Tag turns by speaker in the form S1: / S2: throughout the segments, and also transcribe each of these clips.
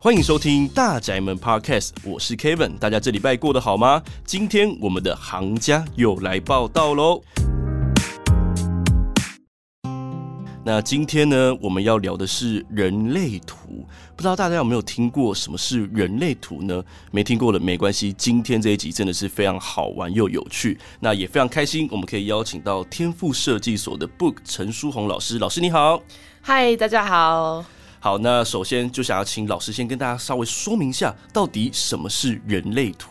S1: 欢迎收听大宅门 Podcast，我是 Kevin，大家这礼拜过得好吗？今天我们的行家又来报道喽。那今天呢，我们要聊的是人类图，不知道大家有没有听过什么是人类图呢？没听过的没关系，今天这一集真的是非常好玩又有趣，那也非常开心，我们可以邀请到天赋设计所的 Book 陈书红老师，老师你好，
S2: 嗨，大家好。
S1: 好，那首先就想要请老师先跟大家稍微说明一下，到底什么是人类图？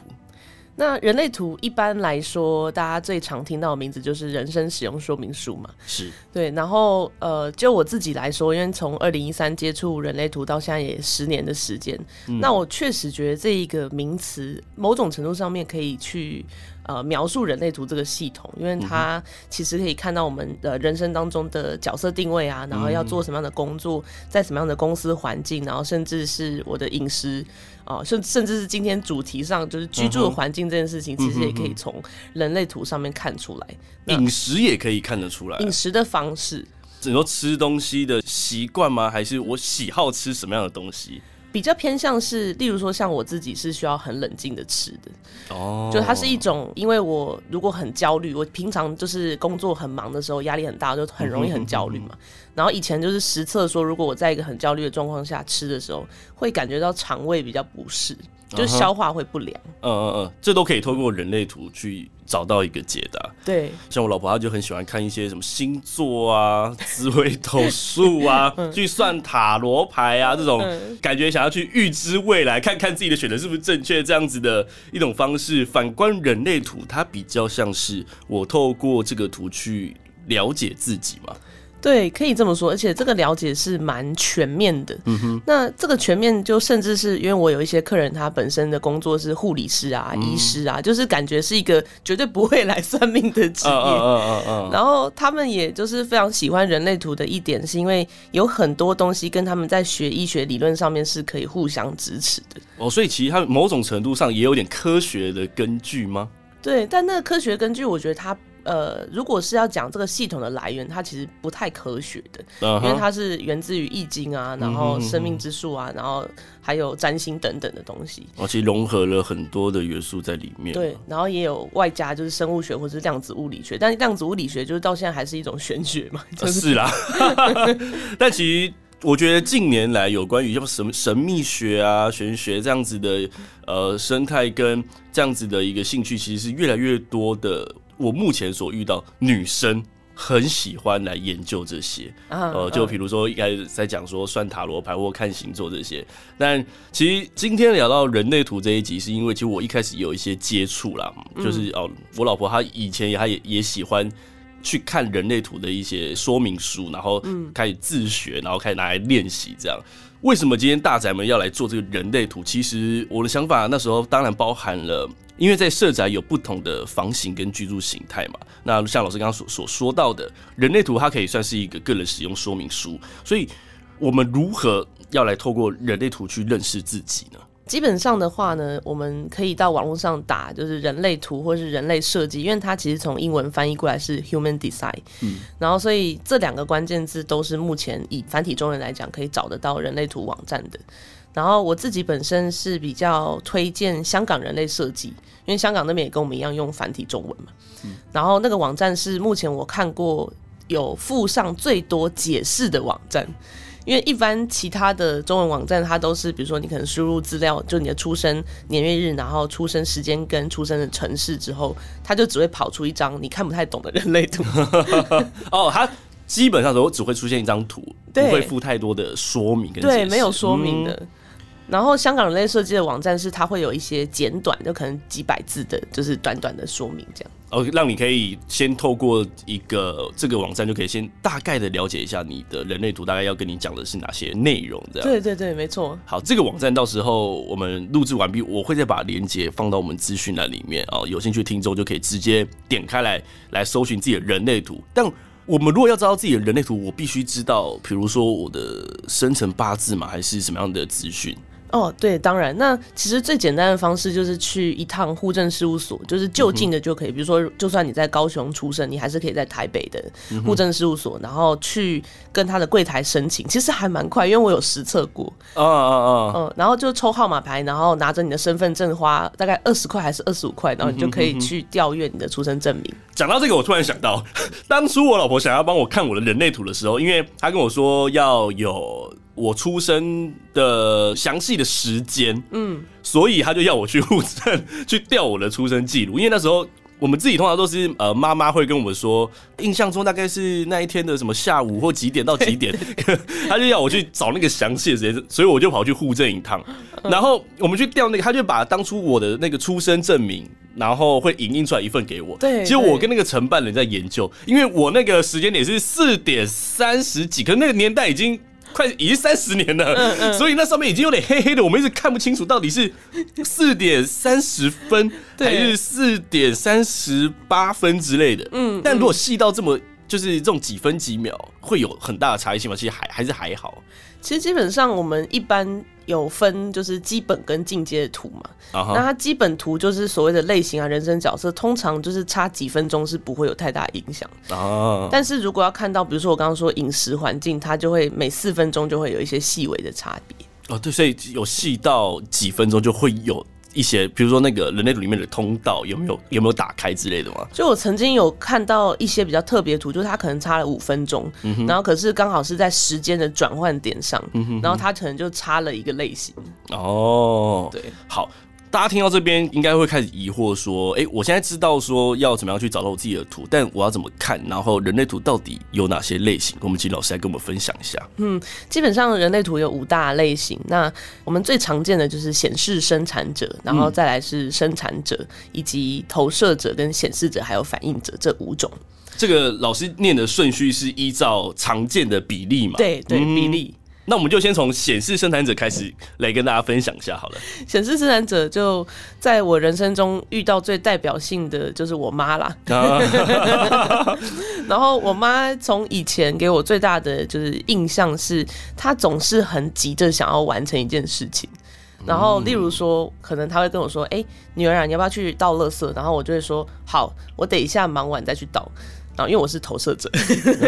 S2: 那人类图一般来说，大家最常听到的名字就是人生使用说明书嘛。
S1: 是
S2: 对，然后呃，就我自己来说，因为从二零一三接触人类图到现在也十年的时间，嗯，那我确实觉得这一个名词某种程度上面可以去。呃，描述人类图这个系统，因为它其实可以看到我们的人生当中的角色定位啊，然后要做什么样的工作，在什么样的公司环境，然后甚至是我的饮食啊，甚、呃、甚至是今天主题上就是居住的环境这件事情，其实也可以从人类图上面看出来。
S1: 饮食也可以看得出来，
S2: 饮食的方式，
S1: 只能说吃东西的习惯吗？还是我喜好吃什么样的东西？
S2: 比较偏向是，例如说像我自己是需要很冷静的吃的，哦，就它是一种，因为我如果很焦虑，我平常就是工作很忙的时候，压力很大，就很容易很焦虑嘛。然后以前就是实测说，如果我在一个很焦虑的状况下吃的时候，会感觉到肠胃比较不适。就是消化会不良，
S1: 嗯嗯嗯，这都可以透过人类图去找到一个解答。
S2: 对，
S1: 像我老婆，她就很喜欢看一些什么星座啊、紫微斗数啊，去算塔罗牌啊，这种感觉想要去预知未来，看看自己的选择是不是正确，这样子的一种方式。反观人类图，它比较像是我透过这个图去了解自己嘛。
S2: 对，可以这么说，而且这个了解是蛮全面的。嗯哼，那这个全面就甚至是因为我有一些客人，他本身的工作是护理师啊、嗯、医师啊，就是感觉是一个绝对不会来算命的职业。嗯嗯嗯嗯。然后他们也就是非常喜欢人类图的一点，是因为有很多东西跟他们在学医学理论上面是可以互相支持的。
S1: 哦，所以其实它某种程度上也有点科学的根据吗？
S2: 对，但那个科学根据，我觉得它。呃，如果是要讲这个系统的来源，它其实不太科学的，uh -huh. 因为它是源自于易经啊，然后生命之树啊，然后还有占星等等的东西。
S1: 哦，其实融合了很多的元素在里面。
S2: 对，然后也有外加就是生物学或是量子物理学，但是量子物理学就是到现在还是一种玄学嘛。就是、
S1: 是啦，但其实我觉得近年来有关于什么神神秘学啊、玄学这样子的呃生态跟这样子的一个兴趣，其实是越来越多的。我目前所遇到女生很喜欢来研究这些，呃，就比如说一开始在讲说算塔罗牌或看星座这些，但其实今天聊到人类图这一集，是因为其实我一开始有一些接触啦，就是哦，我老婆她以前也她也也喜欢去看人类图的一些说明书，然后开始自学，然后开始拿来练习这样。为什么今天大宅门要来做这个人类图？其实我的想法那时候当然包含了。因为在社宅有不同的房型跟居住形态嘛，那像老师刚刚所所说到的人类图，它可以算是一个个人使用说明书。所以，我们如何要来透过人类图去认识自己呢？
S2: 基本上的话呢，我们可以到网络上打，就是人类图或是人类设计，因为它其实从英文翻译过来是 Human Design。嗯，然后所以这两个关键字都是目前以繁体中文来讲可以找得到人类图网站的。然后我自己本身是比较推荐香港人类设计，因为香港那边也跟我们一样用繁体中文嘛。嗯。然后那个网站是目前我看过有附上最多解释的网站，因为一般其他的中文网站它都是，比如说你可能输入资料，就你的出生年月日，然后出生时间跟出生的城市之后，它就只会跑出一张你看不太懂的人类图。
S1: 哦，它基本上都只会出现一张图，不会附太多的说明跟。
S2: 对，没有说明的。嗯然后香港人类设计的网站是它会有一些简短，就可能几百字的，就是短短的说明这样。
S1: 哦，让你可以先透过一个这个网站就可以先大概的了解一下你的人类图大概要跟你讲的是哪些内容这样。
S2: 对对对，没错。
S1: 好，这个网站到时候我们录制完毕，我会再把链接放到我们资讯栏里面哦，有兴趣的听众就可以直接点开来来搜寻自己的人类图。但我们如果要知道自己的人类图，我必须知道，比如说我的生辰八字嘛，还是什么样的资讯？
S2: 哦，对，当然。那其实最简单的方式就是去一趟户政事务所，就是就近的就可以。嗯、比如说，就算你在高雄出生，你还是可以在台北的户政事务所，嗯、然后去跟他的柜台申请。其实还蛮快，因为我有实测过。哦哦哦。嗯，然后就抽号码牌，然后拿着你的身份证，花大概二十块还是二十五块，然后你就可以去调阅你的出生证明。
S1: 讲到这个，我突然想到，当初我老婆想要帮我看我的人类图的时候，因为她跟我说要有。我出生的详细的时间，嗯，所以他就要我去户政 去调我的出生记录，因为那时候我们自己通常都是呃妈妈会跟我们说，印象中大概是那一天的什么下午或几点到几点，他就要我去找那个详细的时间，所以我就跑去户政一趟，然后我们去调那个，他就把当初我的那个出生证明，然后会影印出来一份给我，对，其实我跟那个承办人在研究，因为我那个时间点是四点三十几，可是那个年代已经。快已经三十年了，嗯嗯，所以那上面已经有点黑黑的，我们一直看不清楚到底是四点三十分还是四点三十八分之类的。嗯，但如果细到这么就是这种几分几秒，会有很大的差异性吗？其实还还是还好。
S2: 其实基本上我们一般。有分就是基本跟进阶的图嘛，uh huh. 那它基本图就是所谓的类型啊、人生角色，通常就是差几分钟是不会有太大影响。Uh huh. 但是如果要看到，比如说我刚刚说饮食环境，它就会每四分钟就会有一些细微的差别。
S1: 哦，oh, 对，所以有细到几分钟就会有。一些，比如说那个人类里面的通道有没有有没有打开之类的吗？
S2: 就我曾经有看到一些比较特别图，就是它可能差了五分钟，嗯、然后可是刚好是在时间的转换点上，嗯、哼然后它可能就差了一个类型。哦，对，好。大家听到这边应该会开始疑惑说：“哎、欸，我现在知道说要怎么样去找到我自己的图，但我要怎么看？然后人类图到底有哪些类型？我们请老师来跟我们分享一下。”嗯，基本上人类图有五大类型。那我们最常见的就是显示生产者，然后再来是生产者，嗯、以及投射者、跟显示者还有反应者这五种。这个老师念的顺序是依照常见的比例嘛？对对，嗯、比例。那我们就先从显示生产者开始来跟大家分享一下好了。显示生产者就在我人生中遇到最代表性的就是我妈啦。然后我妈从以前给我最大的就是印象是，她总是很急着想要完成一件事情。然后例如说，可能她会跟我说：“哎，女儿啊，你要不要去倒垃圾？”然后我就会说：“好，我等一下忙完再去倒。”然后因为我是投射者，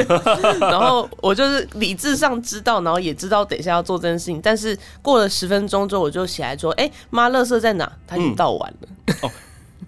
S2: 然后我就是理智上知道，然后也知道等一下要做这件事情，但是过了十分钟之后，我就起来说：“哎，妈，乐色在哪？他已经倒完了。嗯”哦，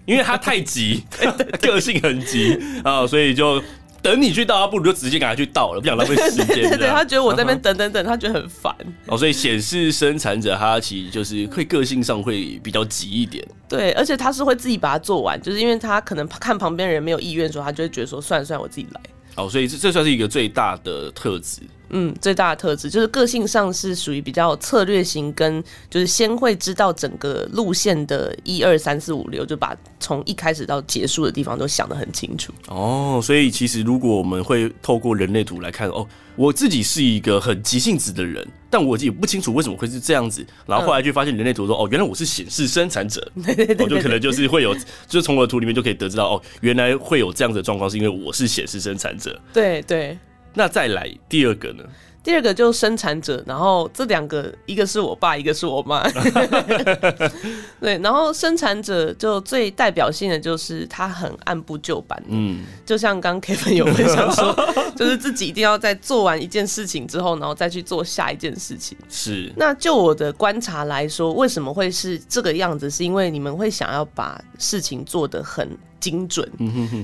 S2: 因为他太急，个性很急啊，所以就。等你去倒，他不如就直接赶快去倒了，不想浪费时间。对，对，对，他觉得我在那边等等等，他觉得很烦。哦，所以显示生产者他其实就是会个性上会比较急一点。对，而且他是会自己把它做完，就是因为他可能看旁边人没有意愿的时候，他就会觉得说算了算了，我自己来。哦，所以这这算是一个最大的特质。嗯，最大的特质就是个性上是属于比较策略型，跟就是先会知道整个路线的一二三四五六，就把从一开始到结束的地方都想得很清楚。哦，所以其实如果我们会透过人类图来看，哦，我自己是一个很急性子的人，但我也不清楚为什么会是这样子。然后后来就发现人类图说，哦，原来我是显示生产者，我就可能就是会有，就是从我的图里面就可以得知到，哦，原来会有这样的状况，是因为我是显示生产者。对对。那再来第二个呢？第二个就是生产者，然后这两个一个是我爸，一个是我妈。对，然后生产者就最代表性的就是他很按部就班。嗯，就像刚 Kevin 有分享说，就是自己一定要在做完一件事情之后，然后再去做下一件事情。是。那就我的观察来说，为什么会是这个样子？是因为你们会想要把事情做得很。精准，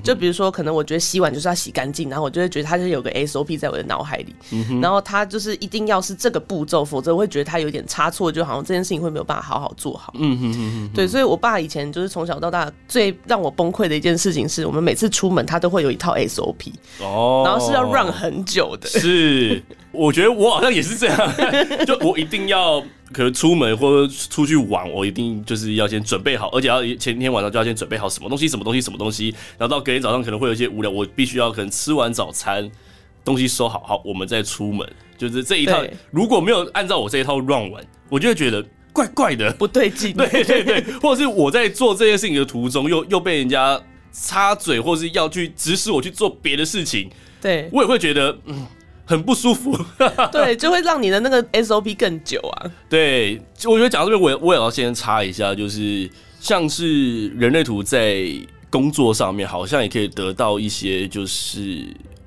S2: 就比如说，可能我觉得洗碗就是要洗干净，然后我就会觉得它就有个 SOP 在我的脑海里，然后它就是一定要是这个步骤，否则我会觉得它有点差错，就好像这件事情会没有办法好好做好。嗯哼哼哼。对，所以我爸以前就是从小到大最让我崩溃的一件事情是，我们每次出门他都会有一套 SOP，哦，然后是要 run 很久的。是，我觉得我好像也是这样，就我一定要。可能出门或者出去玩，我一定就是要先准备好，而且要前天晚上就要先准备好什么东西、什么东西、什么东西，然后到隔天早上可能会有一些无聊，我必须要可能吃完早餐，东西收好，好，我们再出门。就是这一套，如果没有按照我这一套 run 完，我就会觉得怪怪的，不对劲。对对对，或者是我在做这件事情的途中，又又被人家插嘴，或是要去指使我去做别的事情，对我也会觉得嗯。
S1: 很不舒服。
S2: 对，就会让你的那个 SOP 更久啊。
S1: 对，我觉得讲到这边，我我也要先插一下，就是像是人类图在工作上面，好像也可以得到一些就是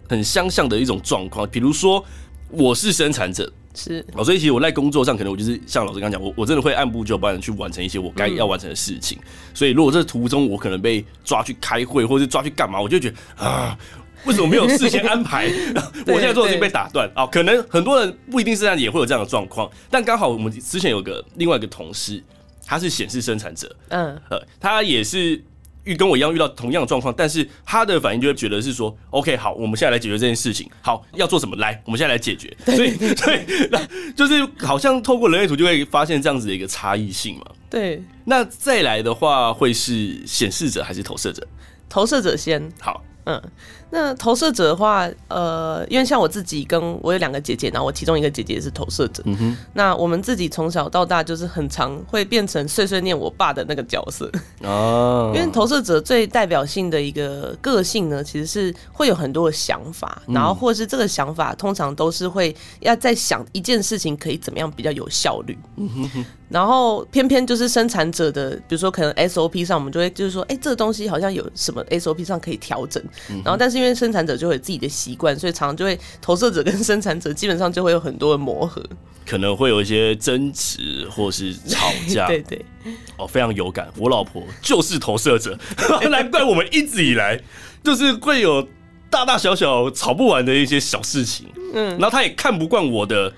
S1: 很相像的一种状况，比如说我是生产者。
S2: 是，
S1: 哦，所以其实我在工作上，可能我就是像老师刚刚讲，我我真的会按部就班的去完成一些我该要完成的事情。嗯、所以如果这途中我可能被抓去开会，或者是抓去干嘛，我就觉得啊，为什么没有事先安排？我现在做的事情被打断啊。可能很多人不一定是这样，也会有这样的状况。但刚好我们之前有个另外一个同事，他是显示生产者，嗯，呃，他也是。遇跟我一样遇到同样的状况，但是他的反应就会觉得是说，OK，好，我们现在来解决这件事情。好，要做什么？来，我们现在来解决。所以，所以，那就是好像透过人类图就会发现这样子的一个差异性嘛。
S2: 对。
S1: 那再来的话，会是显示者还是投射者？
S2: 投射者先。
S1: 好。
S2: 嗯，那投射者的话，呃，因为像我自己跟我有两个姐姐，然后我其中一个姐姐也是投射者。嗯哼。那我们自己从小到大就是很常会变成碎碎念我爸的那个角色。哦。因为投射者最代表性的一个个性呢，其实是会有很多的想法，然后或者是这个想法通常都是会要在想一件事情可以怎么样比较有效率。嗯哼哼。然后偏偏就是生产者的，比如说可能 SOP 上，我们就会就是说，哎，这个东西好像有什么 SOP 上可以调整。嗯然后，但是因为生产者就会有自己的习惯，所以常常就会投射者跟生产者基本上就会有很多的磨合，
S1: 可能会有一些争执或是吵架。
S2: 对对，
S1: 哦，非常有感。我老婆就是投射者，难怪我们一直以来就是会有大大小小吵不完的一些小事情。嗯，然后她也看不惯我的。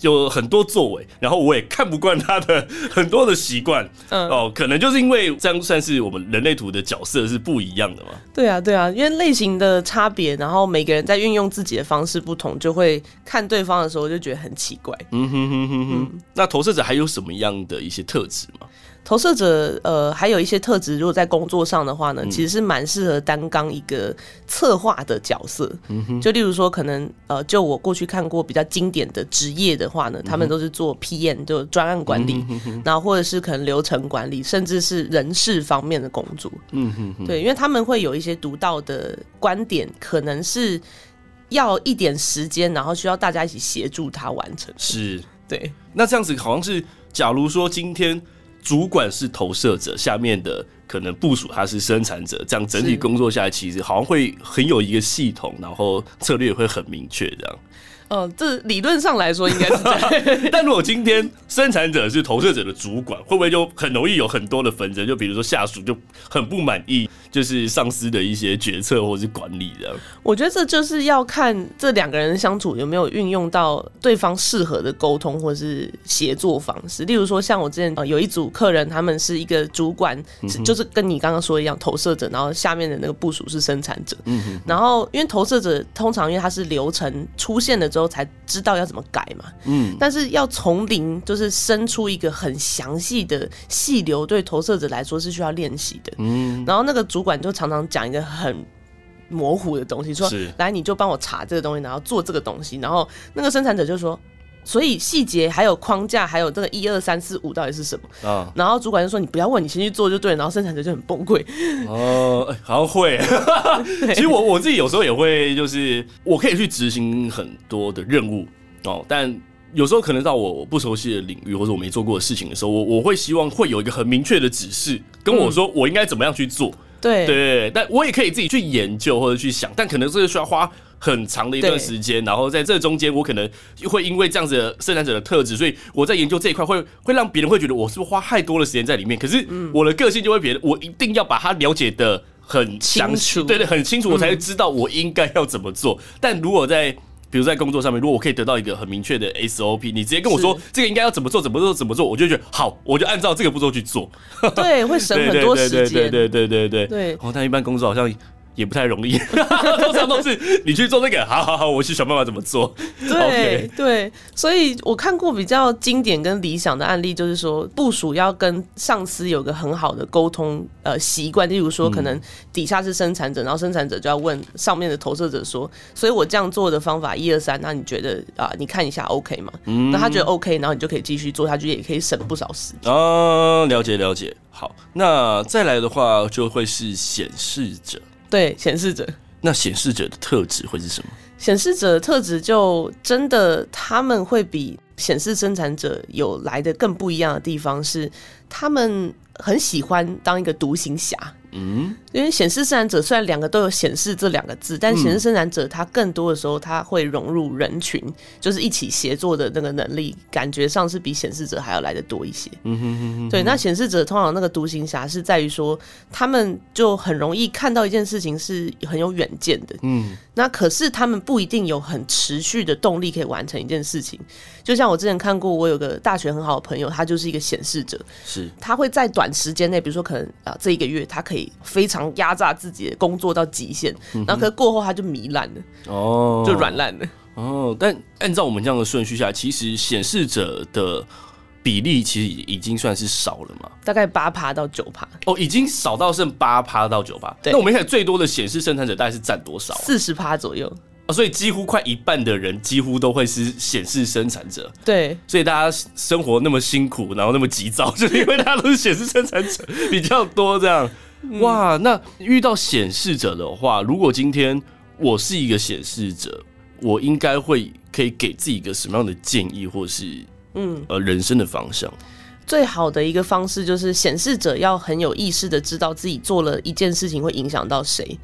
S1: 有很多作为，然后我也看不惯他的很多的习惯，嗯，哦，可能就是因为这样算是我们人类图的角色是不一样的嘛？
S2: 对啊，对啊，因为类型的差别，然后每个人在运用自己的方式不同，就会看对方的时候就觉得很奇怪。嗯哼哼哼哼。
S1: 那投射者还有什么样的一些特质吗？
S2: 投射者呃，还有一些特质，如果在工作上的话呢，其实是蛮适合担纲一个策划的角色。嗯哼，就例如说，可能呃，就我过去看过比较经典的职业的话呢，他们都是做 PM，就专案管理，然后或者是可能流程管理，甚至是人事方面的工作。嗯哼，对，因为他们会有一些独到的观点，可能是要一点时间，然后需要大家一起协助他完成。
S1: 是，
S2: 对。
S1: 那这样子好像是，假如说今天。主管是投射者，下面的可能部署他是生产者，这样整体工作下来，其实好像会很有一个系统，然后策略会很明确，这样。
S2: 嗯、呃，这理论上来说应该是这样。
S1: 但如果今天生产者是投射者的主管，会不会就很容易有很多的纷争？就比如说下属就很不满意，就是上司的一些决策或者是管理。
S2: 我觉得这就是要看这两个人相处有没有运用到对方适合的沟通或是协作方式。例如说，像我之前有一组客人，他们是一个主管，就是跟你刚刚说一样，投射者，然后下面的那个部署是生产者。嗯嗯。然后因为投射者通常因为他是流程出现了之后。都才知道要怎么改嘛，嗯，但是要从零就是生出一个很详细的细流，对投射者来说是需要练习的，嗯，然后那个主管就常常讲一个很模糊的东西，说，来你就帮我查这个东西，然后做这个东西，然后那个生产者就说。所以细节还有框架，还有这个一二三四五到底是什么？啊，然后主管就说：“你不要问，你先去做就对。”然后生产者就很崩溃。
S1: 哦、呃，好像会。其实我我自己有时候也会，就是我可以去执行很多的任务哦，但有时候可能到我不熟悉的领域或者我没做过的事情的时候，我我会希望会有一个很明确的指示，跟我说我应该怎么样去做。
S2: 对、嗯、
S1: 对，但我也可以自己去研究或者去想，但可能这个需要花。很长的一段时间，然后在这中间，我可能会因为这样子的生产者的特质，所以我在研究这一块会会让别人会觉得我是不是花太多的时间在里面。可是我的个性就会别人，我一定要把它了解的很清楚，对对，很清楚，我才会知道我应该要怎么做。但如果在比如在工作上面，如果我可以得到一个很明确的 SOP，你直接跟我说这个应该要怎么做，怎么做，怎么做，我就觉得好，我就按照这个步骤去做。
S2: 对，会省 很多时间。
S1: 对对对对对对。哦，但一般工作好像。也不太容易，通常都是你去做那个，好好好，我去想办法怎么做。
S2: 对、okay、对，所以我看过比较经典跟理想的案例，就是说部署要跟上司有个很好的沟通呃习惯，例如说可能底下是生产者，然后生产者就要问上面的投射者说，所以我这样做的方法一二三，那你觉得啊？你看一下 OK 吗？嗯，那他觉得 OK，然后你就可以继续做下去，也可以省不少时间。
S1: 哦，了解了解。好，那再来的话就会是显示者。
S2: 对，显示者，
S1: 那显示者的特质会是什么？
S2: 显示者的特质就真的他们会比显示生产者有来的更不一样的地方是，他们很喜欢当一个独行侠。嗯，因为显示生产者虽然两个都有显示这两个字，但显示生产者他更多的时候他会融入人群，就是一起协作的那个能力，感觉上是比显示者还要来的多一些。嗯哼哼哼。对，那显示者通常那个独行侠是在于说，他们就很容易看到一件事情是很有远见的。嗯，那可是他们不一定有很持续的动力可以完成一件事情。就像我之前看过，我有个大学很好的朋友，他就是一个显示者，是他会在短时间内，比如说可能啊这一个月，他可以非常压榨自己的工作到极限，然后可是过后他就糜烂了，哦，就软烂了，
S1: 哦。但按照我们这样的顺序下来，其实显示者的比例其实已经算是少了嘛，
S2: 大概八趴到九趴，
S1: 哦，已经少到剩八趴到九趴。那我们现在最多的显示生产者大概是占多少？
S2: 四十趴左右。
S1: 所以几乎快一半的人几乎都会是显示生产者，
S2: 对，
S1: 所以大家生活那么辛苦，然后那么急躁，就是因为大家都是显示生产者比较多，这样。哇，那遇到显示者的话，如果今天我是一个显示者，我应该会可以给自己一个什么样的建议，或是嗯呃人生的方向？
S2: 最好的一个方式就是显示者要很有意识的知道自己做了一件事情会影响到谁。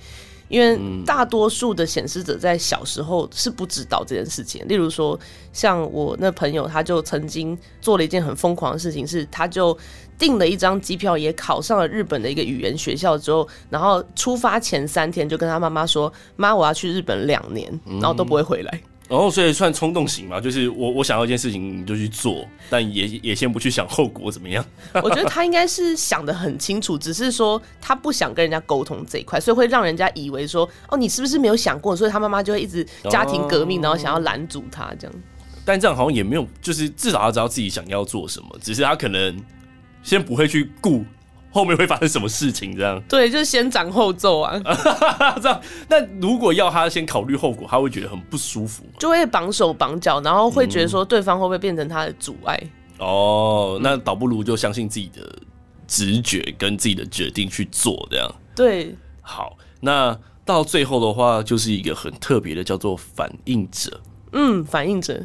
S2: 因为大多数的显示者在小时候是不知道这件事情。例如说，像我那朋友，他就曾经做了一件很疯狂的事情，是他就订了一张机票，也考上了日本的一个语言学校之后，然后出发前三天就跟他妈妈说：“妈，我要去日本两年，然后都不会回来。”
S1: 然后，所以算冲动型嘛，就是我我想要一件事情你就去做，但也也先不去想后果怎么样。
S2: 我觉得他应该是想的很清楚，只是说他不想跟人家沟通这一块，所以会让人家以为说，哦，你是不是没有想过？所以他妈妈就会一直家庭革命，然后想要拦阻他这样。
S1: 但这样好像也没有，就是至少他知道自己想要做什么，只是他可能先不会去顾。后面会发生什么事情？这样
S2: 对，就是先斩后奏啊。
S1: 这样，那如果要他先考虑后果，他会觉得很不舒服，
S2: 就会绑手绑脚，然后会觉得说对方会不会变成他的阻碍？嗯、
S1: 哦，那倒不如就相信自己的直觉跟自己的决定去做，这样
S2: 对。
S1: 好，那到最后的话，就是一个很特别的，叫做反应者。
S2: 嗯，反应者。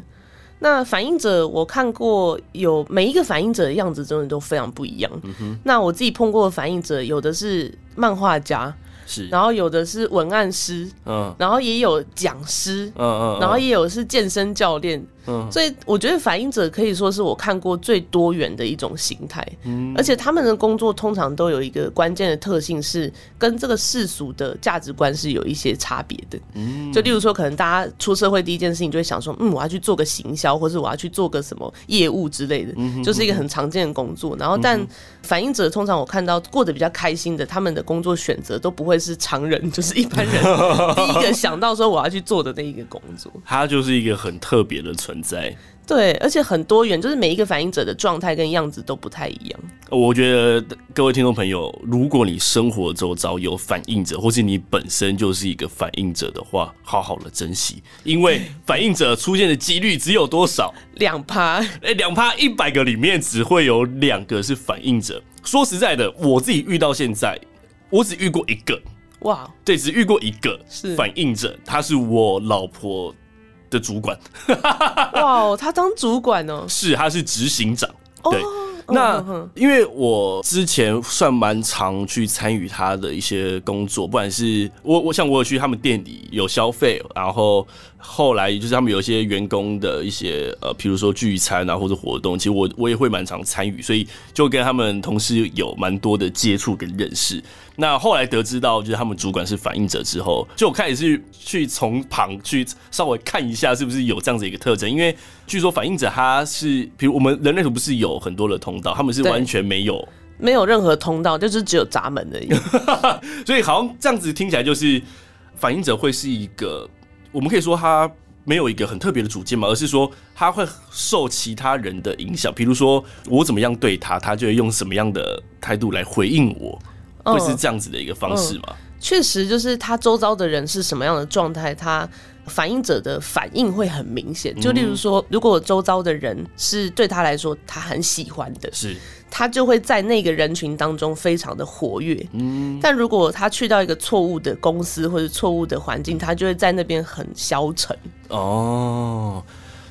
S2: 那反应者，我看过有每一个反应者的样子，真的都非常不一样。嗯。那我自己碰过的反应者，有的是漫画家。是，然后有的是文案师，嗯，然后也有讲师，嗯嗯，然后也有是健身教练，嗯，所以我觉得反应者可以说是我看过最多元的一种形态，嗯，而且他们的工作通常都有一个关键的特性是跟这个世俗的价值观是有一些差别的，嗯，就例如说可能大家出社会第一件事情就会想说，嗯，我要去做个行销，或是我要去做个什么业务之类的，嗯，就是一个很常见的工作，然后但反应者通常我看到过得比较开心的，他们的工作选择都不会。会是常人，就是一般人 第一个想到说我要去做的那一个工作，
S1: 他就是一个很特别的存在。
S2: 对，而且很多元，就是每一个反应者的状态跟样子都不太一样。
S1: 我觉得各位听众朋友，如果你生活周遭有反应者，或是你本身就是一个反应者的话，好好的珍惜，因为反应者出现的几率只有多少？
S2: 两趴。
S1: 哎，两趴一百个里面只会有两个是反应者。说实在的，我自己遇到现在。我只遇过一个，哇，对，只遇过一个是反应者，他是我老婆的主管，
S2: 哇，他当主管哦？
S1: 是，他是执行长，对。那因为我之前算蛮常去参与他的一些工作，不管是我，我想我有去他们店里有消费，然后后来就是他们有一些员工的一些呃，比如说聚餐啊或者活动，其实我我也会蛮常参与，所以就跟他们同事有蛮多的接触跟认识。那后来得知到就是他们主管是反应者之后，就我开始去去从旁去稍微看一下是不是有这样子一个特征，因为据说反应者他是，比如我们人类图不是有很多的通道，他们是完全没有
S2: 没有任何通道，就是只有闸门而已。
S1: 所以好像这样子听起来就是反应者会是一个，我们可以说他没有一个很特别的主见嘛，而是说他会受其他人的影响，比如说我怎么样对他，他就会用什么样的态度来回应我。会是这样子的一个方式吗？嗯嗯
S2: 确实就是他周遭的人是什么样的状态，他反应者的反应会很明显。就例如说，如果周遭的人是对他来说他很喜欢的，
S1: 是，
S2: 他就会在那个人群当中非常的活跃。嗯，但如果他去到一个错误的公司或者错误的环境，他就会在那边很消沉。
S1: 哦。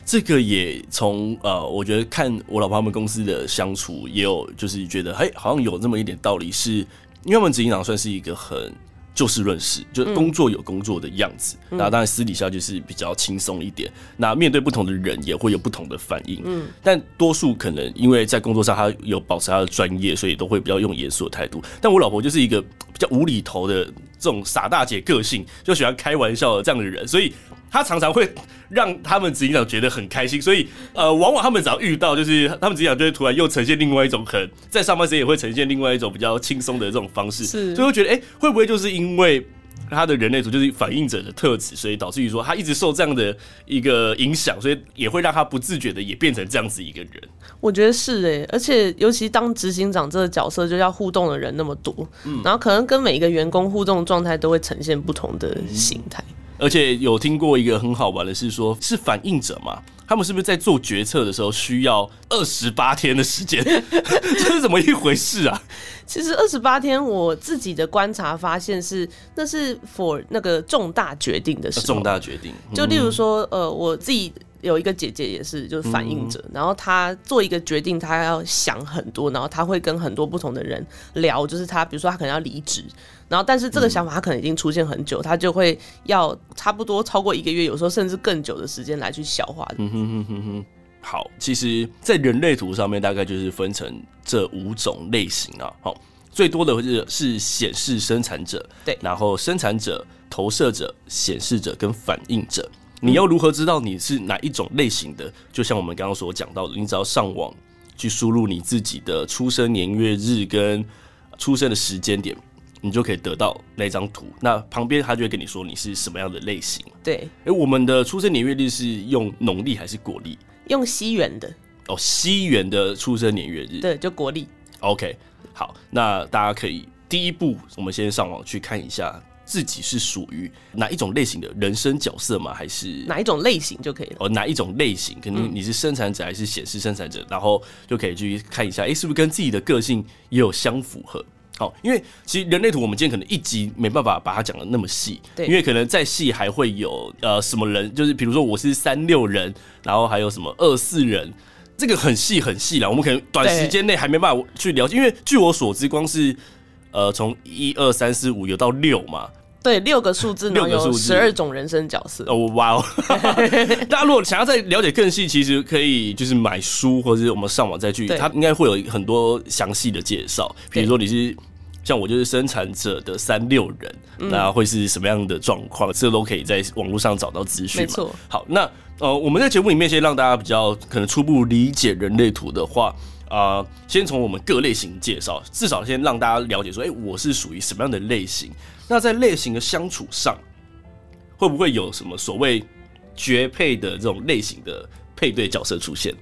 S1: 这个也从呃，我觉得看我老婆他们公司的相处，也有就是觉得，嘿，好像有这么一点道理，是因为我们执行长算是一个很就事论事，就工作有工作的样子，嗯、然后当然私底下就是比较轻松一点。那面对不同的人，也会有不同的反应。嗯，但多数可能因为在工作上他有保持他的专业，所以都会比较用严肃的态度。但我老婆就是一个比较无厘头的这种傻大姐个性，就喜欢开玩笑的这样的人，所以。他常常会让他们执行长觉得很开心，所以呃，往往他们只要遇到，就是他们执行长就会突然又呈现另外一种可能在上班时也会呈现另外一种比较轻松的这种方式，是，所以会觉得哎、欸，会不会就是因为他的人类图就是反映者的特质，所以导致于说他一直受这样的一个影响，所以也会让他不自觉的也变成这样子一个人。
S2: 我觉得是哎、欸，而且尤其当执行长这个角色，就要互动的人那么多，嗯，然后可能跟每一个员工互动状态都会呈现不同的形态。嗯而且有听过一个很好玩的是说，是反映者嘛？他们是不是在做决策的时候需要二十八天的时间？这是怎么一回事啊？其实二十八天，我自己的观察发现是，那是 for 那个重大决定的时候。
S1: 重大决定，
S2: 就例如说，呃，我自己。有一个姐姐也是，就是反应者，嗯、然后她做一个决定，她要想很多，然后她会跟很多不同的人聊，就是她，比如说她可能要离职，然后但是这个想法她可能已经出现很久，她就会要差不多超过一个月，有时候甚至更久的时间来去消化。嗯哼哼哼哼。
S1: 好，其实，在人类图上面大概就是分成这五种类型啊。好，最多的是是显示生产者，
S2: 对，
S1: 然后生产者、投射者、显示者跟反应者。你要如何知道你是哪一种类型的？就像我们刚刚所讲到的，你只要上网去输入你自己的出生年月日跟出生的时间点，你就可以得到那张图。那旁边他就会跟你说你是什么样的类型。
S2: 对，
S1: 诶，我们的出生年月日是用农历还是国历？
S2: 用西元的。
S1: 哦，西元的出生年月日。
S2: 对，就国历。
S1: OK，好，那大家可以第一步，我们先上网去看一下。自己是属于哪一种类型的人生角色吗？还是
S2: 哪一种类型就可以了？
S1: 哦，哪一种类型？可能你是生产者还是显示生产者，嗯、然后就可以去看一下，哎、欸，是不是跟自己的个性也有相符合？好，因为其实人类图我们今天可能一集没办法把它讲的那么细，对，因为可能再细还会有呃什么人，就是比如说我是三六人，然后还有什么二四人，这个很细很细了，我们可能短时间内还没办法去了解，因为据我所知，光是呃从一二三四五有到六嘛。
S2: 对，六个数字能，有十二种人生角色。
S1: 哦，哇哦！大家如果想要再了解更细，其实可以就是买书，或者是我们上网再去，它应该会有很多详细的介绍。比如说你是像我就是生产者的三六人，那会是什么样的状况？这都可以在网络上找到资讯。没错。好，那呃，我们在节目里面先让大家比较可能初步理解人类图的话，啊、呃，先从我们各类型介绍，至少先让大家了解说，哎、欸，我是属于什么样的类型。那在类型的相处上，会不会有什么所谓绝配的这种类型的配对角色出现？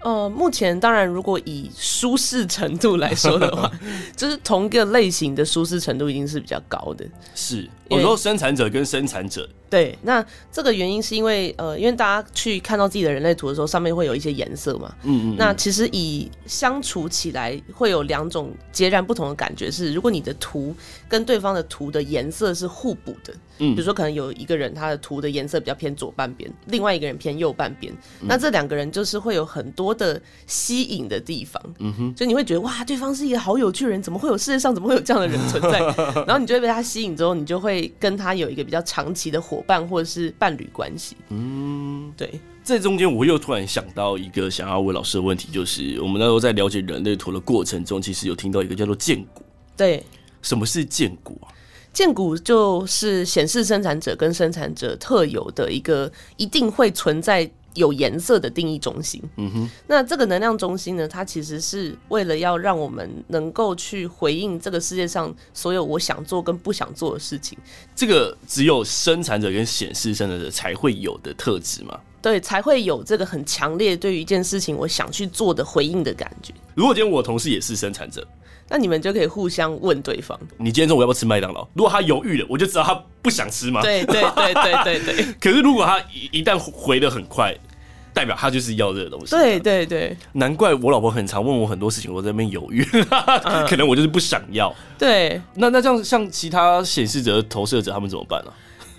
S2: 呃，目前当然，如果以舒适程度来说的话，就是同一个类型的舒适程度一定是比较高的。
S1: 是，我说生产者跟生产者。
S2: 对，那这个原因是因为呃，因为大家去看到自己的人类图的时候，上面会有一些颜色嘛。嗯，嗯嗯。那其实以相处起来会有两种截然不同的感觉，是如果你的图跟对方的图的颜色是互补的，嗯，比如说可能有一个人他的图的颜色比较偏左半边，另外一个人偏右半边，嗯，那这两个人就是会有很多的吸引的地方。嗯哼。就你会觉得哇，对方是一个好有趣的人，怎么会有世界上怎么会有这样的人存在？然后你就会被他吸引之后，你就会跟他有一个比较长期的火。伙伴或者是伴侣关系，嗯，对，
S1: 这中间我又突然想到一个想要问老师的问题，就是我们那时候在了解人类图的过程中，其实有听到一个叫做荐骨，
S2: 对，
S1: 什么是荐骨啊？
S2: 荐骨就是显示生产者跟生产者特有的一个一定会存在。有颜色的定义中心，嗯哼，那这个能量中心呢，它其实是为了要让我们能够去回应这个世界上所有我想做跟不想做的事情。
S1: 这个只有生产者跟显示生产者才会有的特质吗？
S2: 对，才会有这个很强烈对于一件事情我想去做的回应的感觉。
S1: 如果今天我同事也是生产者，
S2: 那你们就可以互相问对方：
S1: 你今天中午要不要吃麦当劳？如果他犹豫了，我就知道他不想吃嘛。
S2: 对对对对对对。
S1: 可是如果他一一旦回的很快，代表他就是要这个东西。
S2: 对对对。
S1: 难怪我老婆很常问我很多事情，我在那边犹豫，可能我就是不想要。
S2: 对。
S1: 那那这样像其他显示者、投射者，他们怎么办呢？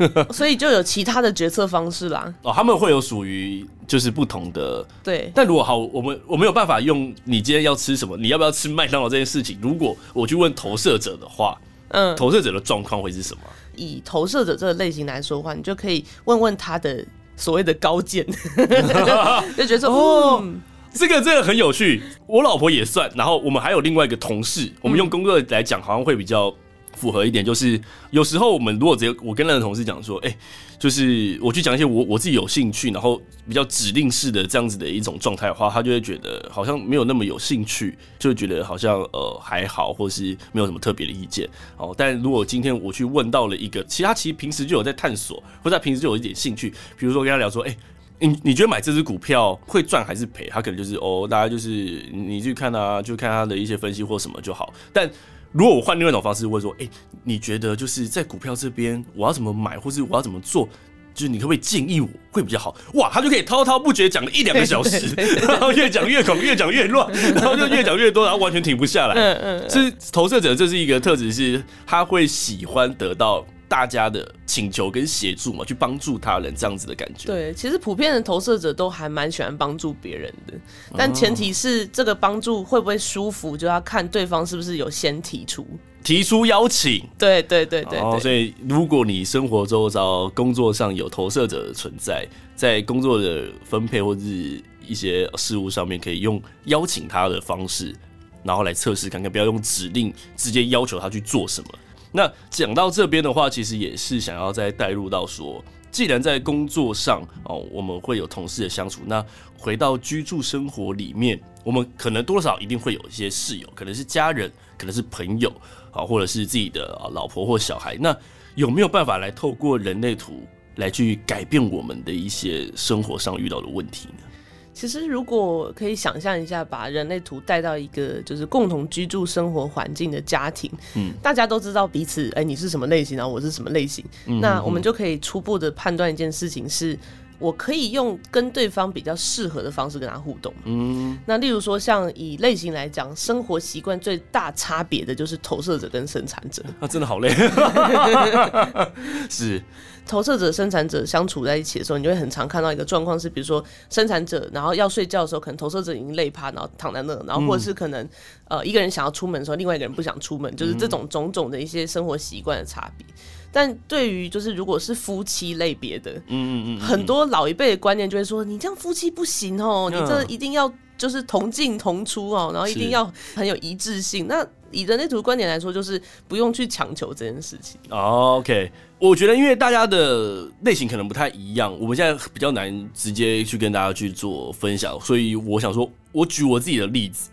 S2: 所以就有其他的决策方式啦。
S1: 哦，他们会有属于就是不同的。
S2: 对。
S1: 但如果好，我们我没有办法用你今天要吃什么，你要不要吃麦当劳这件事情，如果我去问投射者的话，嗯，投射者的状况会是什么？
S2: 以投射者这个类型来说的话，你就可以问问他的所谓的高见，就觉得说哦，嗯、
S1: 这个这个很有趣。我老婆也算，然后我们还有另外一个同事，我们用工作来讲，好像会比较。符合一点就是，有时候我们如果直接我跟那个同事讲说，哎、就是我去讲一些我我自己有兴趣，然后比较指令式的这样子的一种状态的话，他就会觉得好像没有那么有兴趣，就会觉得好像呃还好，或是没有什么特别的意见。哦，但如果今天我去问到了一个，其他其实平时就有在探索，或者他平时就有一点兴趣，比如说跟他聊说，哎、你你觉得买这只股票会赚还是赔？他可能就是哦，大家就是你去看啊，就看他的一些分析或什么就好，但。如果我换另外一种方式问说，哎、欸，你觉得就是在股票这边我要怎么买，或是我要怎么做，就是你可不可以建议我会比较好？哇，他就可以滔滔不绝讲了一两个小时，然后越讲越恐，越讲越乱，然后就越讲越多，然后完全停不下来。嗯嗯，是投射者，这是一个特质，是他会喜欢得到。大家的请求跟协助嘛，去帮助他人这样子的感觉。
S2: 对，其实普遍的投射者都还蛮喜欢帮助别人的，但前提是这个帮助会不会舒服，就要看对方是不是有先提出
S1: 提出邀
S2: 请。对对对
S1: 对，所以如果你生活周遭工作上有投射者的存在，在工作的分配或者是一些事务上面，可以用邀请他的方式，然后来测试看看，不要用指令直接要求他去做什么。那讲到这边的话，其实也是想要再带入到说，既然在工作上哦，我们会有同事的相处，那回到居住生活里面，我们可能多少一定会有一些室友，可能是家人，可能是朋友啊，或者是自己的老婆或小孩。那有没有办法来透过人类图来去改变我们的一些生活上遇到的问题呢？
S2: 其实，如果可以想象一下，把人类图带到一个就是共同居住生活环境的家庭，嗯，大家都知道彼此，哎、欸，你是什么类型，然后我是什么类型，嗯、那我们就可以初步的判断一件事情是，我可以用跟对方比较适合的方式跟他互动，嗯，那例如说，像以类型来讲，生活习惯最大差别的就是投射者跟生产者，
S1: 那、啊、真的好累，是。
S2: 投射者、生产者相处在一起的时候，你就会很常看到一个状况是，比如说生产者，然后要睡觉的时候，可能投射者已经累趴，然后躺在那，然后或者是可能、嗯、呃一个人想要出门的时候，另外一个人不想出门，就是这种种种的一些生活习惯的差别。但对于就是如果是夫妻类别的，嗯嗯嗯，很多老一辈的观念就会说，你这样夫妻不行哦，你这一定要就是同进同出哦，然后一定要很有一致性。那以人类图观点来说，就是不用去强求这件事情。
S1: OK。我觉得，因为大家的类型可能不太一样，我们现在比较难直接去跟大家去做分享，所以我想说，我举我自己的例子，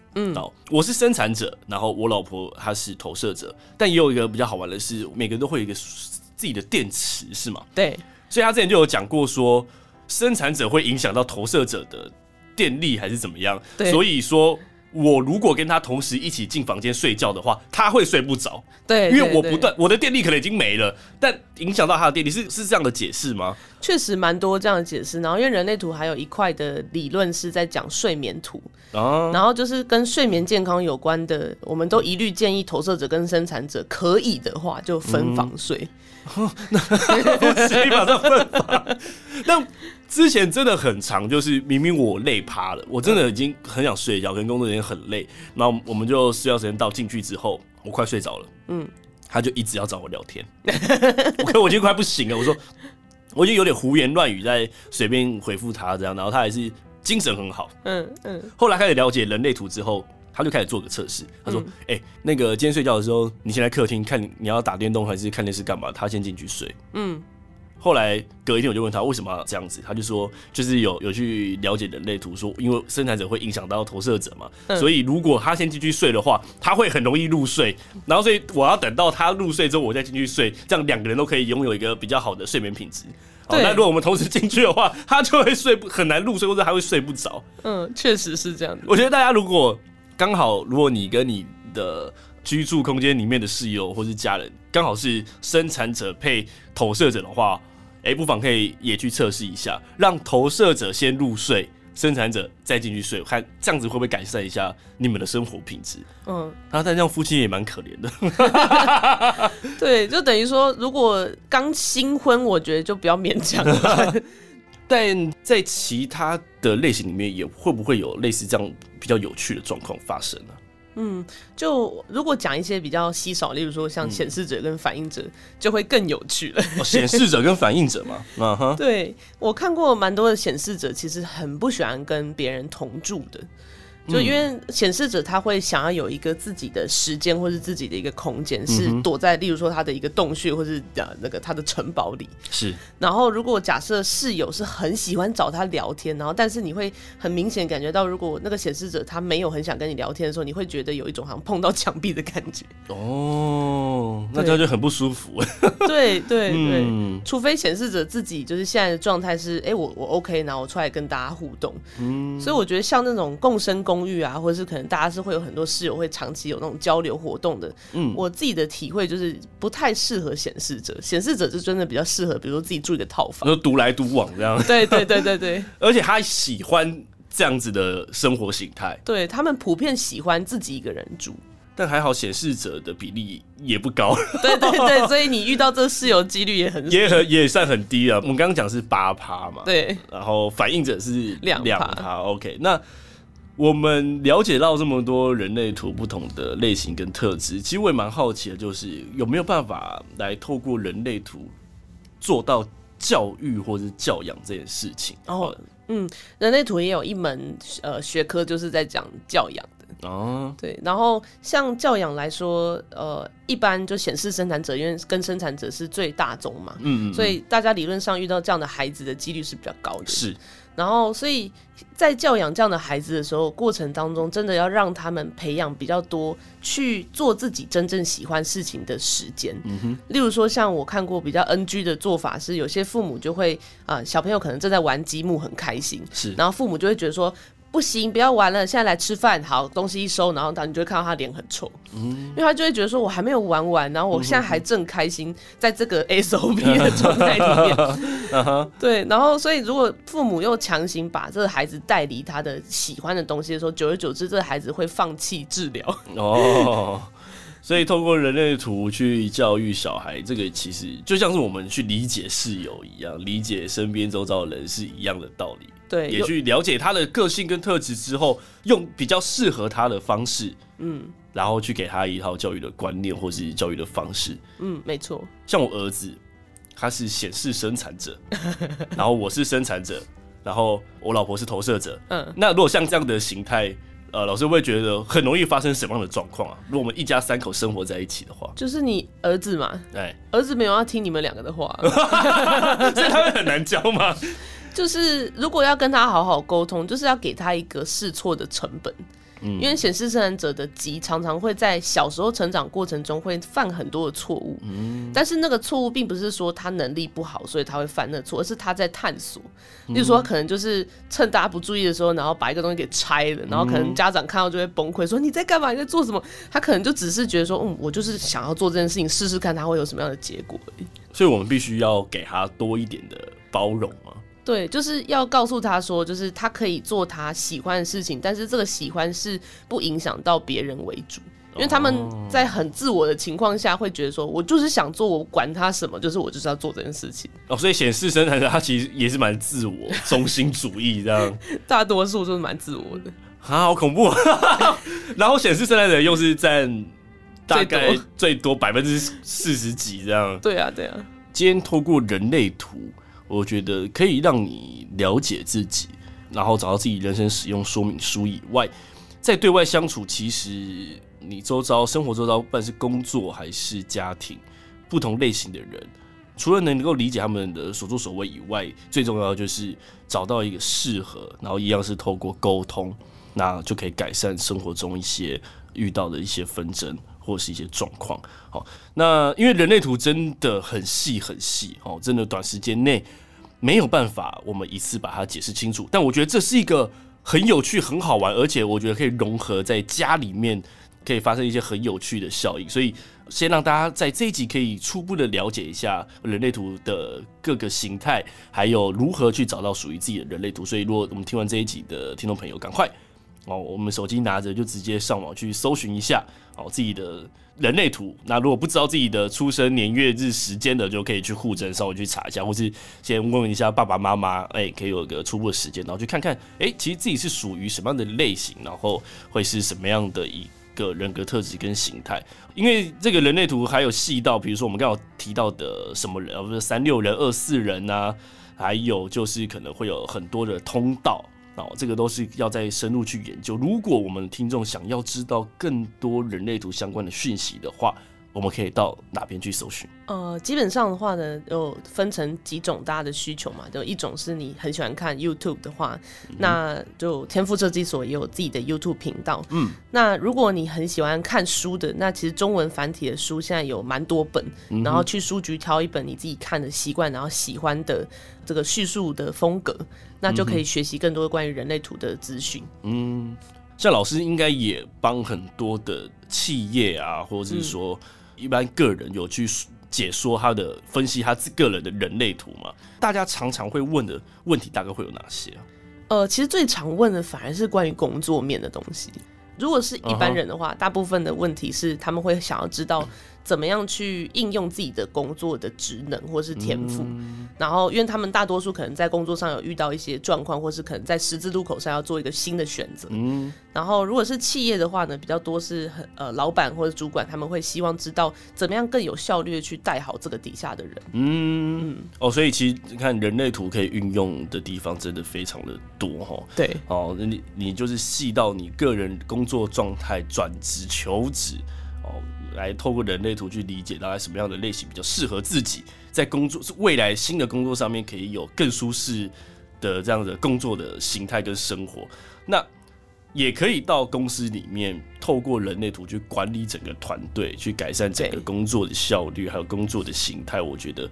S1: 我是生产者，然后我老婆她是投射者，但也有一个比较好玩的是，每个人都会有一个自己的电池，是吗？
S2: 对，
S1: 所以他之前就有讲过说，生产者会影响到投射者的电力还是怎么样，对，所以说。我如果跟他同时一起进房间睡觉的话，他会睡不着。
S2: 对，
S1: 因为我不断，我的电力可能已经没了，但影响到他的电力是是这样的解释吗？
S2: 确实蛮多这样的解释。然后因为人类图还有一块的理论是在讲睡眠图，啊，然后就是跟睡眠健康有关的，我们都一律建议投射者跟生产者可以的话就分房睡。嗯、那
S1: 不行，马上分房。那。之前真的很长，就是明明我累趴了，我真的已经很想睡觉，跟工作人员很累，然后我们就睡觉时间到进去之后，我快睡着了，嗯，他就一直要找我聊天，我看我已经快不行了，我说我已经有点胡言乱语在随便回复他这样，然后他还是精神很好，嗯嗯，后来开始了解人类图之后，他就开始做个测试，他说，哎、欸，那个今天睡觉的时候，你先来客厅看你要打电动还是看电视干嘛？他先进去睡，嗯。后来隔一天我就问他为什么这样子，他就说就是有有去了解人类图，说因为生产者会影响到投射者嘛，嗯、所以如果他先进去睡的话，他会很容易入睡，然后所以我要等到他入睡之后我再进去睡，这样两个人都可以拥有一个比较好的睡眠品质。对，那如果我们同时进去的话，他就会睡不很难入睡，或者他会睡不着。
S2: 嗯，确实是这样子。
S1: 我觉得大家如果刚好，如果你跟你的居住空间里面的室友或是家人刚好是生产者配投射者的话，哎、欸，不妨可以也去测试一下，让投射者先入睡。生产者再进去睡，看这样子会不会改善一下你们的生活品质？嗯，然后但这样夫妻也蛮可怜的。
S2: 对，就等于说，如果刚新婚，我觉得就不要勉强了。
S1: 但在其他的类型里面，也会不会有类似这样比较有趣的状况发生呢？
S2: 嗯，就如果讲一些比较稀少，例如说像显示者跟反应者，就会更有趣了。
S1: 哦，显示者跟反应者嘛，嗯 哼，
S2: 对，我看过蛮多的显示者，其实很不喜欢跟别人同住的。就因为显示者他会想要有一个自己的时间，或是自己的一个空间，是躲在，例如说他的一个洞穴，或是呃那个他的城堡里。
S1: 是。
S2: 然后如果假设室友是很喜欢找他聊天，然后但是你会很明显感觉到，如果那个显示者他没有很想跟你聊天的时候，你会觉得有一种好像碰到墙壁的感觉。
S1: 哦，那这样就很不舒服。
S2: 对对对，嗯、除非显示者自己就是现在的状态是，哎、欸，我我 OK，然后我出来跟大家互动。嗯。所以我觉得像那种共生共。公寓啊，或者是可能大家是会有很多室友会长期有那种交流活动的。嗯，我自己的体会就是不太适合显示者，显示者是真的比较适合，比如说自己住一个套房，
S1: 就独来独往这样。
S2: 对对对对对，
S1: 而且他喜欢这样子的生活形态。
S2: 对，他们普遍喜欢自己一个人住，
S1: 但还好显示者的比例也不高。
S2: 对对对，所以你遇到这个室友几率也很
S1: 也很也算很低啊。我们刚刚讲是八趴嘛，
S2: 对，
S1: 然后反应者是两
S2: 两
S1: 趴。OK，那。我们了解到这么多人类图不同的类型跟特质，其实我也蛮好奇的，就是有没有办法来透过人类图做到教育或是教养这件事情？
S2: 哦，嗯，人类图也有一门呃学科，就是在讲教养的哦。对，然后像教养来说，呃，一般就显示生产者，因为跟生产者是最大宗嘛，嗯，嗯，嗯，所以大家理论上遇到这样的孩子的几率是比较高的。
S1: 是。
S2: 然后，所以在教养这样的孩子的时候，过程当中，真的要让他们培养比较多去做自己真正喜欢事情的时间。嗯哼。例如说，像我看过比较 NG 的做法是，有些父母就会啊、呃，小朋友可能正在玩积木，很开心，是，然后父母就会觉得说。不行，不要玩了，现在来吃饭。好，东西一收，然后他你就会看到他脸很臭，嗯，因为他就会觉得说，我还没有玩完，然后我现在还正开心，在这个 SOP 的状态里面，对，然后所以如果父母又强行把这个孩子带离他的喜欢的东西的时候，久而久之，这个孩子会放弃治疗。哦，
S1: 所以透过人类图去教育小孩，这个其实就像是我们去理解室友一样，理解身边周遭的人是一样的道理。
S2: 对，
S1: 也去了解他的个性跟特质之后，用比较适合他的方式，嗯，然后去给他一套教育的观念或是教育的方式，
S2: 嗯，没错。
S1: 像我儿子，他是显示生产者，然后我是生产者，然后我老婆是投射者，嗯，那如果像这样的形态，呃，老师会觉得很容易发生什么样的状况啊？如果我们一家三口生活在一起的话，
S2: 就是你儿子嘛，
S1: 哎，
S2: 儿子没有要听你们两个的话，
S1: 所以他会很难教吗？
S2: 就是如果要跟他好好沟通，就是要给他一个试错的成本。嗯，因为显示生产者的急常常会在小时候成长过程中会犯很多的错误。嗯，但是那个错误并不是说他能力不好，所以他会犯那错，而是他在探索。例如说，可能就是趁大家不注意的时候，然后把一个东西给拆了，然后可能家长看到就会崩溃，说你在干嘛？你在做什么？他可能就只是觉得说，嗯，我就是想要做这件事情，试试看他会有什么样的结果而已。
S1: 所以我们必须要给他多一点的包容嘛。
S2: 对，就是要告诉他说，就是他可以做他喜欢的事情，但是这个喜欢是不影响到别人为主，因为他们在很自我的情况下会觉得说，我就是想做，我管他什么，就是我就是要做这件事情。
S1: 哦，所以显示生产者他其实也是蛮自我中心主义这样，
S2: 大多数都是蛮自我的
S1: 啊，好恐怖啊！然后显示生产者又是占大概最多百分之四十几这样，
S2: 对啊，对啊。
S1: 今天透过人类图。我觉得可以让你了解自己，然后找到自己人生使用说明书以外，在对外相处，其实你周遭生活周遭，不管是工作还是家庭，不同类型的人，除了能够理解他们的所作所为以外，最重要就是找到一个适合，然后一样是透过沟通，那就可以改善生活中一些遇到的一些纷争。或是一些状况，好，那因为人类图真的很细很细，哦，真的短时间内没有办法我们一次把它解释清楚。但我觉得这是一个很有趣、很好玩，而且我觉得可以融合在家里面可以发生一些很有趣的效应。所以先让大家在这一集可以初步的了解一下人类图的各个形态，还有如何去找到属于自己的人类图。所以如果我们听完这一集的听众朋友，赶快。哦，我们手机拿着就直接上网去搜寻一下哦，自己的人类图。那如果不知道自己的出生年月日时间的，就可以去户政稍微去查一下，或是先问一下爸爸妈妈，哎，可以有个初步的时间，然后去看看，哎，其实自己是属于什么样的类型，然后会是什么样的一个人格特质跟形态。因为这个人类图还有细到，比如说我们刚刚提到的什么人，而不是三六人、二四人呐、啊，还有就是可能会有很多的通道。哦，这个都是要再深入去研究。如果我们听众想要知道更多人类图相关的讯息的话，我们可以到哪边去搜寻？
S2: 呃，基本上的话呢，有分成几种大家的需求嘛。就一种是你很喜欢看 YouTube 的话，嗯、那就天赋设计所也有自己的 YouTube 频道。嗯，那如果你很喜欢看书的，那其实中文繁体的书现在有蛮多本，嗯、然后去书局挑一本你自己看的习惯，然后喜欢的这个叙述的风格，那就可以学习更多关于人类图的资讯。
S1: 嗯，像老师应该也帮很多的企业啊，或者是说。一般个人有去解说他的分析他自个人的人类图嘛？大家常常会问的问题大概会有哪些啊？
S2: 呃，其实最常问的反而是关于工作面的东西。如果是一般人的话，uh huh. 大部分的问题是他们会想要知道。怎么样去应用自己的工作的职能或是天赋？嗯、然后，因为他们大多数可能在工作上有遇到一些状况，或是可能在十字路口上要做一个新的选择。嗯，然后如果是企业的话呢，比较多是很呃老板或者主管，他们会希望知道怎么样更有效率的去带好这个底下的人。嗯，嗯
S1: 哦，所以其实你看人类图可以运用的地方真的非常的多哈。
S2: 对，
S1: 哦，你你就是细到你个人工作状态、转职、求职哦。来透过人类图去理解大概什么样的类型比较适合自己，在工作是未来新的工作上面可以有更舒适的这样的工作的形态跟生活。那也可以到公司里面透过人类图去管理整个团队，去改善整个工作的效率，还有工作的形态。我觉得。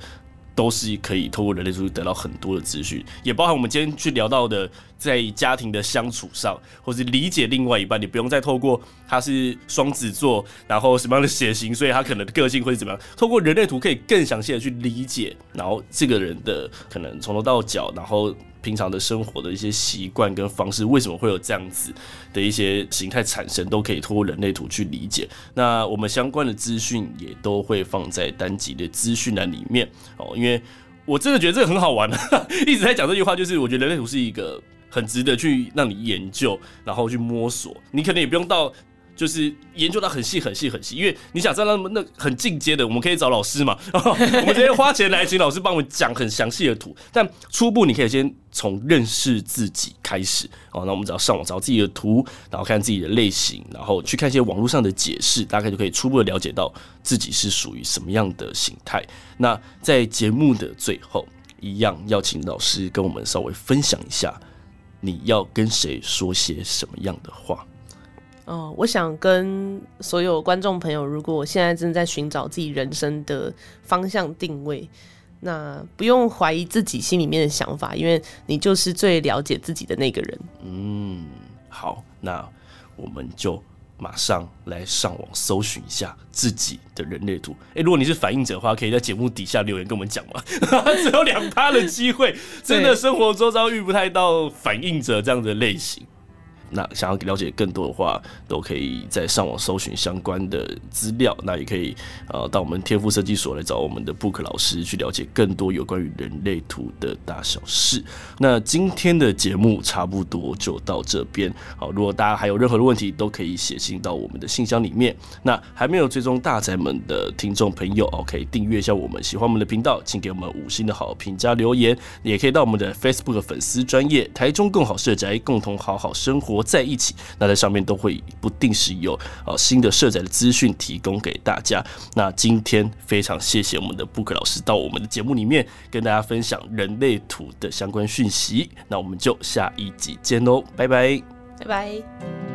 S1: 都是可以透过人类数据得到很多的资讯，也包含我们今天去聊到的，在家庭的相处上，或是理解另外一半，你不用再透过他是双子座，然后什么样的血型，所以他可能的个性会是怎么样，透过人类图可以更详细的去理解，然后这个人的可能从头到脚，然后。平常的生活的一些习惯跟方式，为什么会有这样子的一些形态产生，都可以通过人类图去理解。那我们相关的资讯也都会放在单集的资讯栏里面哦。因为我真的觉得这个很好玩，一直在讲这句话，就是我觉得人类图是一个很值得去让你研究，然后去摸索。你可能也不用到。就是研究到很细很细很细，因为你想知道那么那很进阶的，我们可以找老师嘛。我们直接花钱来请老师帮我们讲很详细的图。但初步你可以先从认识自己开始哦。那我们只要上网找自己的图，然后看自己的类型，然后去看一些网络上的解释，大概就可以初步的了解到自己是属于什么样的形态。那在节目的最后，一样要请老师跟我们稍微分享一下，你要跟谁说些什么样的话。
S2: 哦，我想跟所有观众朋友，如果我现在正在寻找自己人生的方向定位，那不用怀疑自己心里面的想法，因为你就是最了解自己的那个人。
S1: 嗯，好，那我们就马上来上网搜寻一下自己的人类图。哎、欸，如果你是反应者的话，可以在节目底下留言跟我们讲嘛。只有两趴的机会，真的生活周遭遇不太到反应者这样的类型。那想要了解更多的话，都可以在上网搜寻相关的资料。那也可以呃到我们天赋设计所来找我们的 Book 老师去了解更多有关于人类图的大小事。那今天的节目差不多就到这边。好，如果大家还有任何的问题，都可以写信到我们的信箱里面。那还没有追踪大宅门的听众朋友哦，可以订阅一下我们，喜欢我们的频道，请给我们五星的好评加留言。也可以到我们的 Facebook 粉丝专业台中共好社宅，共同好好生活。活在一起，那在上面都会不定时有呃新的社宅的资讯提供给大家。那今天非常谢谢我们的 Book 老师到我们的节目里面跟大家分享人类图的相关讯息。那我们就下一集见喽，拜拜，
S2: 拜拜。